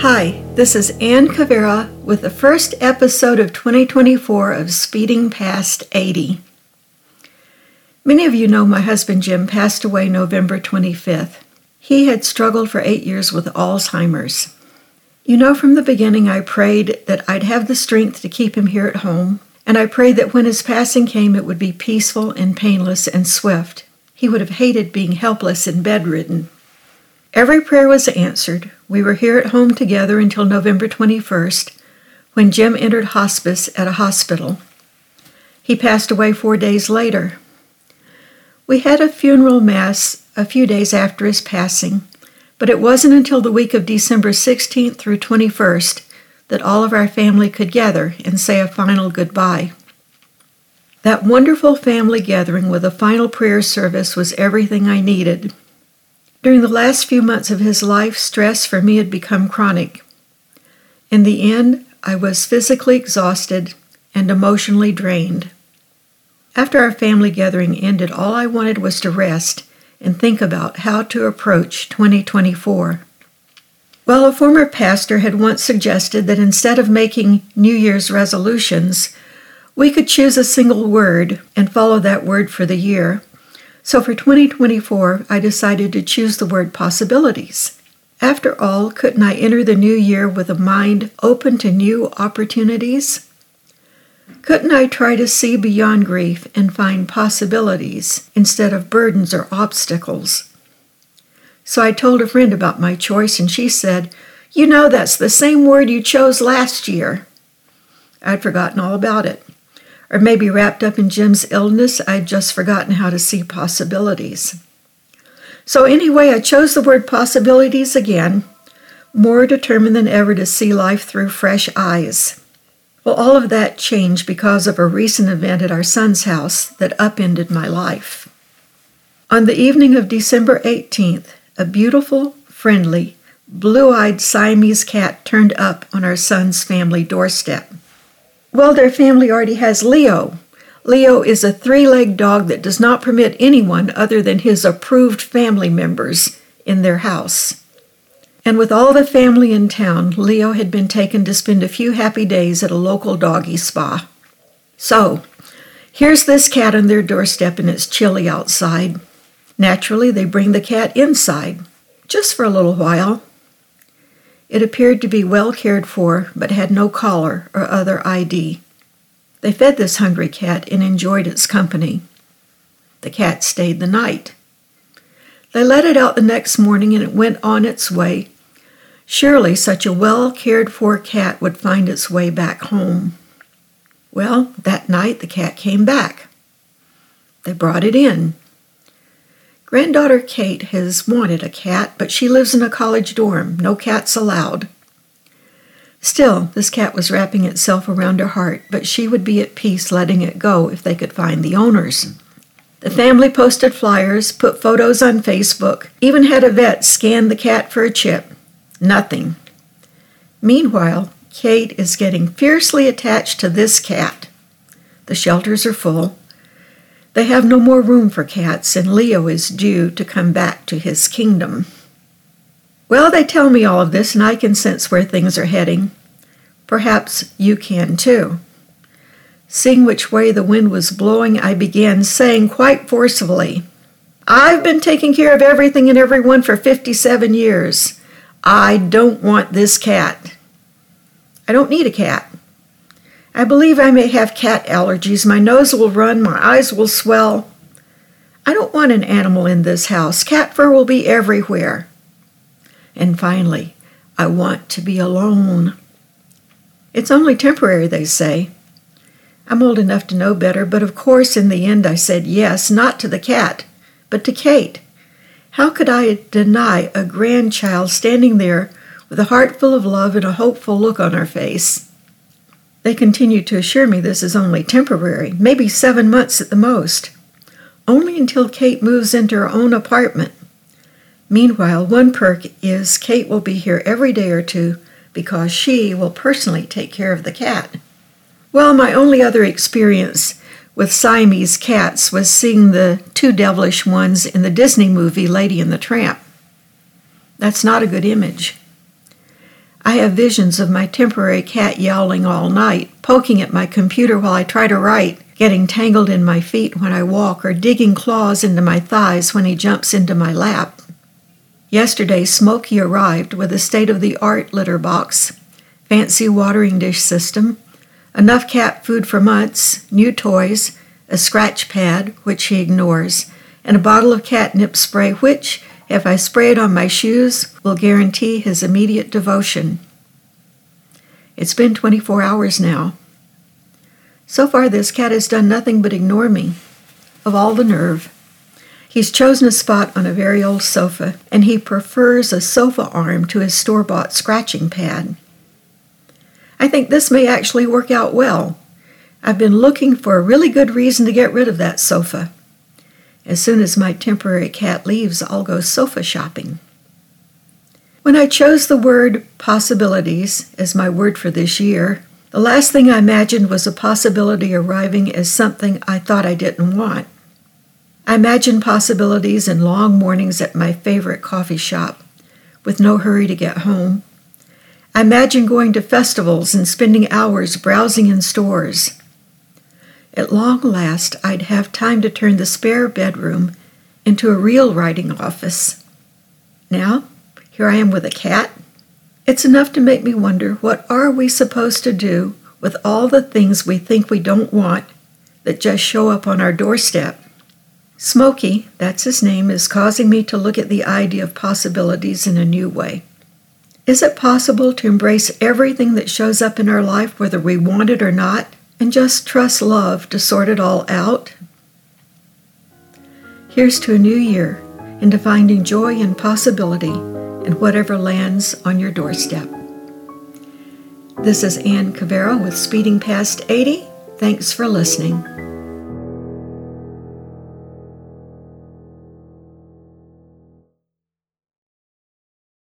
Hi, this is Ann Cavera with the first episode of 2024 of Speeding Past 80. Many of you know my husband Jim passed away November 25th. He had struggled for eight years with Alzheimer's. You know, from the beginning, I prayed that I'd have the strength to keep him here at home, and I prayed that when his passing came, it would be peaceful and painless and swift. He would have hated being helpless and bedridden. Every prayer was answered. We were here at home together until November 21st, when Jim entered hospice at a hospital. He passed away four days later. We had a funeral mass a few days after his passing, but it wasn't until the week of December 16th through 21st that all of our family could gather and say a final goodbye. That wonderful family gathering with a final prayer service was everything I needed. During the last few months of his life, stress for me had become chronic. In the end, I was physically exhausted and emotionally drained. After our family gathering ended, all I wanted was to rest and think about how to approach 2024. Well, a former pastor had once suggested that instead of making New Year's resolutions, we could choose a single word and follow that word for the year. So for 2024, I decided to choose the word possibilities. After all, couldn't I enter the new year with a mind open to new opportunities? Couldn't I try to see beyond grief and find possibilities instead of burdens or obstacles? So I told a friend about my choice, and she said, You know, that's the same word you chose last year. I'd forgotten all about it. Or maybe wrapped up in Jim's illness, I'd just forgotten how to see possibilities. So, anyway, I chose the word possibilities again, more determined than ever to see life through fresh eyes. Well, all of that changed because of a recent event at our son's house that upended my life. On the evening of December 18th, a beautiful, friendly, blue eyed Siamese cat turned up on our son's family doorstep. Well, their family already has Leo. Leo is a three legged dog that does not permit anyone other than his approved family members in their house. And with all the family in town, Leo had been taken to spend a few happy days at a local doggy spa. So, here's this cat on their doorstep and it's chilly outside. Naturally, they bring the cat inside, just for a little while. It appeared to be well cared for, but had no collar or other ID. They fed this hungry cat and enjoyed its company. The cat stayed the night. They let it out the next morning and it went on its way. Surely such a well cared for cat would find its way back home. Well, that night the cat came back. They brought it in. Granddaughter Kate has wanted a cat, but she lives in a college dorm. No cats allowed. Still, this cat was wrapping itself around her heart, but she would be at peace letting it go if they could find the owners. The family posted flyers, put photos on Facebook, even had a vet scan the cat for a chip. Nothing. Meanwhile, Kate is getting fiercely attached to this cat. The shelters are full. They have no more room for cats, and Leo is due to come back to his kingdom. Well, they tell me all of this, and I can sense where things are heading. Perhaps you can too. Seeing which way the wind was blowing, I began saying quite forcefully, I've been taking care of everything and everyone for 57 years. I don't want this cat. I don't need a cat. I believe I may have cat allergies. My nose will run, my eyes will swell. I don't want an animal in this house. Cat fur will be everywhere. And finally, I want to be alone. It's only temporary, they say. I'm old enough to know better, but of course, in the end, I said yes, not to the cat, but to Kate. How could I deny a grandchild standing there with a heart full of love and a hopeful look on her face? They continue to assure me this is only temporary, maybe seven months at the most, only until Kate moves into her own apartment. Meanwhile, one perk is Kate will be here every day or two because she will personally take care of the cat. Well, my only other experience with Siamese cats was seeing the two devilish ones in the Disney movie Lady and the Tramp. That's not a good image. I have visions of my temporary cat yowling all night, poking at my computer while I try to write, getting tangled in my feet when I walk, or digging claws into my thighs when he jumps into my lap. Yesterday, Smokey arrived with a state of the art litter box, fancy watering dish system, enough cat food for months, new toys, a scratch pad, which he ignores, and a bottle of catnip spray, which, if I spray it on my shoes, will guarantee his immediate devotion. It's been 24 hours now. So far, this cat has done nothing but ignore me. Of all the nerve. He's chosen a spot on a very old sofa, and he prefers a sofa arm to his store bought scratching pad. I think this may actually work out well. I've been looking for a really good reason to get rid of that sofa. As soon as my temporary cat leaves, I'll go sofa shopping. When I chose the word possibilities as my word for this year, the last thing I imagined was a possibility arriving as something I thought I didn't want. I imagined possibilities in long mornings at my favorite coffee shop, with no hurry to get home. I imagined going to festivals and spending hours browsing in stores. At long last, I'd have time to turn the spare bedroom into a real writing office. Now, here I am with a cat. It's enough to make me wonder what are we supposed to do with all the things we think we don't want that just show up on our doorstep. Smokey, that's his name, is causing me to look at the idea of possibilities in a new way. Is it possible to embrace everything that shows up in our life, whether we want it or not? And just trust love to sort it all out. Here's to a new year and to finding joy and possibility in whatever lands on your doorstep. This is Ann Cavera with Speeding Past 80. Thanks for listening.